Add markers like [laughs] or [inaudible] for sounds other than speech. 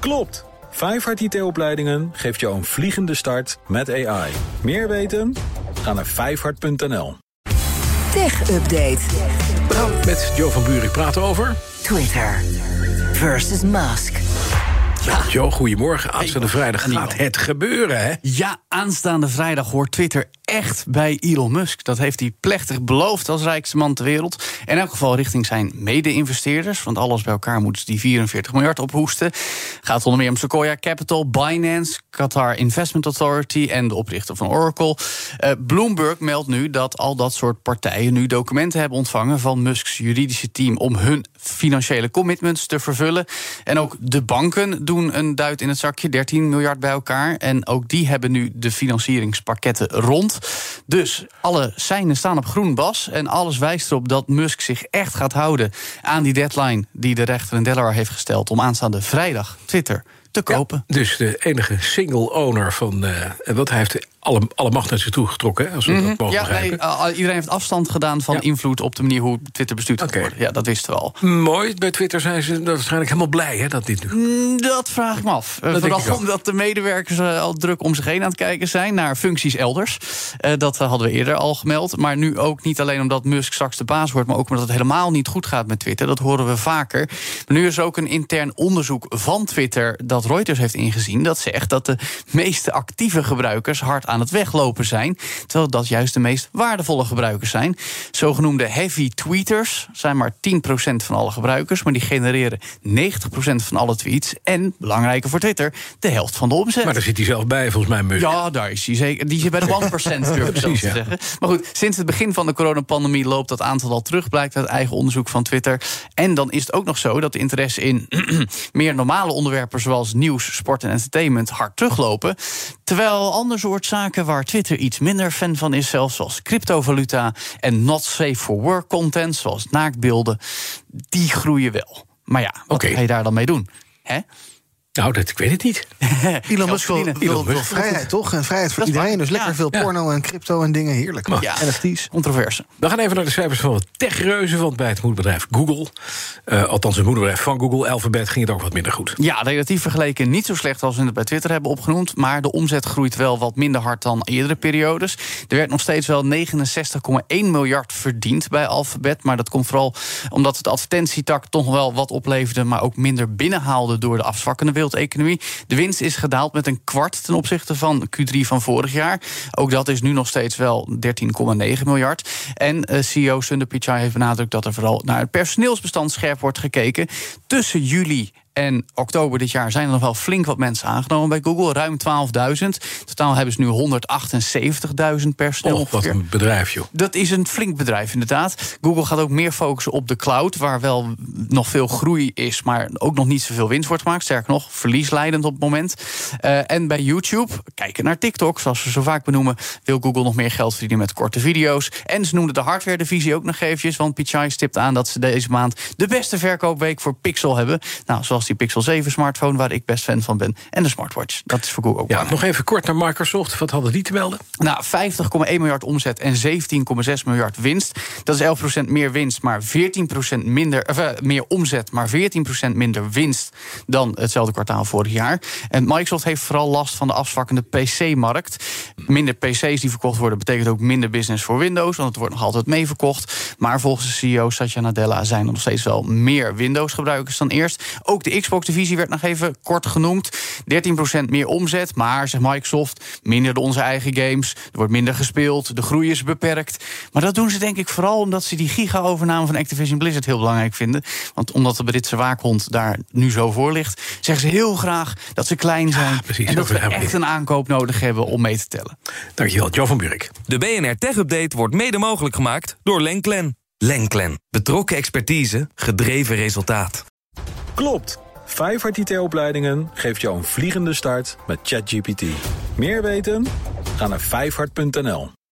Klopt. Vijfhart IT-opleidingen geeft jou een vliegende start met AI. Meer weten? Ga naar vijfhart.nl. Tech Update. Nou, met Joe van Buren praten over... Twitter versus Musk. Ja. Joe, goedemorgen. Aanstaande vrijdag gaat het gebeuren, hè? Ja, aanstaande vrijdag hoort Twitter echt bij Elon Musk. Dat heeft hij plechtig beloofd als rijkste man ter wereld. In elk geval richting zijn mede-investeerders. Want alles bij elkaar moeten die 44 miljard ophoesten. Gaat onder meer om Sequoia Capital, Binance, Qatar Investment Authority en de oprichter van Oracle. Uh, Bloomberg meldt nu dat al dat soort partijen nu documenten hebben ontvangen van Musks juridische team om hun financiële commitments te vervullen. En ook de banken doen een duit in het zakje, 13 miljard bij elkaar. En ook die hebben nu de financieringspakketten rond. Dus alle seinen staan op groen bas. En alles wijst erop dat Musk zich echt gaat houden aan die deadline die de rechter in Delaware heeft gesteld om aanstaande vrijdag Twitter te kopen. dus de enige single owner van. Uh, wat hij heeft alle, alle macht naar zich toe getrokken, als we dat mhm. mogen ja, begrijpen. Nee, iedereen heeft afstand gedaan van invloed op de manier hoe Twitter bestuurd okay. wordt. Ja, dat wisten we al. Mooi. Bij Twitter zijn ze waarschijnlijk helemaal blij hè, dat dit nu. Mm, dat vraag ik me af. Dat Vooral omdat de medewerkers uh, al druk om zich heen aan het kijken zijn naar functies elders. Dat hadden we eerder al gemeld. Maar nu ook niet alleen omdat Musk straks de baas wordt, maar ook omdat het helemaal niet goed gaat met Twitter. Dat horen we vaker. Maar nu is er ook een intern onderzoek van Twitter dat Reuters heeft ingezien. Dat zegt dat de meeste actieve gebruikers hard aan het weglopen zijn. Terwijl dat juist de meest waardevolle gebruikers zijn. Zogenoemde heavy tweeters zijn maar 10% van alle gebruikers. Maar die genereren 90% van alle tweets. En, belangrijker voor Twitter, de helft van de omzet. Maar daar zit hij zelf bij, volgens mij, Musk. Ja, daar is hij zeker. Die zit bij de [laughs] 1%, durf ik Precies, te zeggen. Maar goed, sinds het begin van de coronapandemie loopt dat aantal al terug. Blijkt uit eigen onderzoek van Twitter. En dan is het ook nog zo dat de interesse in [clears throat] meer normale onderwerpen... zoals nieuws, sport en entertainment hard teruglopen. Terwijl ander soort zaken waar Twitter iets minder fan van is, zelfs zoals cryptovaluta en not safe for work content, zoals naaktbeelden, die groeien wel. Maar ja, wat okay. ga je daar dan mee doen? Hè? Nou, dat, ik weet het niet. [laughs] Elon Musk wil, wil, wil, vrijheid, toch? En vrijheid voor iedereen. Dus lekker veel porno en crypto en dingen. Heerlijk. Maar ja. NFT's. Controverse. We gaan even naar de cijfers van het techreuzen. Want bij het moederbedrijf Google, uh, althans het moederbedrijf van Google, Alphabet, ging het ook wat minder goed. Ja, relatief vergeleken niet zo slecht als we het bij Twitter hebben opgenoemd. Maar de omzet groeit wel wat minder hard dan eerdere periodes. Er werd nog steeds wel 69,1 miljard verdiend bij Alphabet. Maar dat komt vooral omdat het advertentietak toch wel wat opleverde. Maar ook minder binnenhaalde door de afzwakkende wereldeconomie. De winst is gedaald met een kwart ten opzichte van Q3 van vorig jaar. Ook dat is nu nog steeds wel 13,9 miljard. En uh, CEO Sundar Pichai heeft benadrukt dat er vooral naar het personeelsbestand scherp wordt gekeken. Tussen juli en oktober dit jaar zijn er nog wel flink wat mensen aangenomen bij Google. Ruim 12.000. Totaal hebben ze nu 178.000 personeel. Oh, wat een bedrijf, joh. Dat is een flink bedrijf, inderdaad. Google gaat ook meer focussen op de cloud, waar wel nog veel groei is, maar ook nog niet zoveel winst wordt gemaakt. Sterker nog, verliesleidend op het moment. Uh, en bij YouTube, kijken naar TikTok, zoals we zo vaak benoemen, wil Google nog meer geld verdienen met korte video's. En ze noemden de hardware-divisie ook nog eventjes, want Pichai stipt aan dat ze deze maand de beste verkoopweek voor Pixel hebben. Nou, zoals die Pixel 7 smartphone, waar ik best fan van ben. En de smartwatch. Dat is voor Google ook. Ja, nog even kort naar Microsoft. Wat hadden die te melden? Nou, 50,1 miljard omzet en 17,6 miljard winst. Dat is 11% meer winst, maar 14% minder, of, uh, meer omzet, maar 14% minder winst dan hetzelfde kwartaal vorig jaar. En Microsoft heeft vooral last van de afzwakkende PC-markt. Minder PC's die verkocht worden, betekent ook minder business voor Windows, want het wordt nog altijd mee verkocht. Maar volgens de CEO Satya Nadella zijn er nog steeds wel meer Windows-gebruikers dan eerst. Ook de Xbox-divisie werd nog even kort genoemd. 13% meer omzet, maar, zegt Microsoft, minder de onze eigen games. Er wordt minder gespeeld, de groei is beperkt. Maar dat doen ze denk ik vooral omdat ze die giga-overname van Activision Blizzard heel belangrijk vinden. Want omdat de Britse waakhond daar nu zo voor ligt, zeggen ze heel graag dat ze klein zijn. Ja, precies, en dat we echt een aankoop nodig hebben om mee te tellen. Dankjewel, Jo van Burk. De BNR Tech Update wordt mede mogelijk gemaakt door Lenklen. Lenklen. Betrokken expertise, gedreven resultaat. Klopt. Vijfhart IT-opleidingen geeft jou een vliegende start met ChatGPT. Meer weten? Ga naar vijfhart.nl.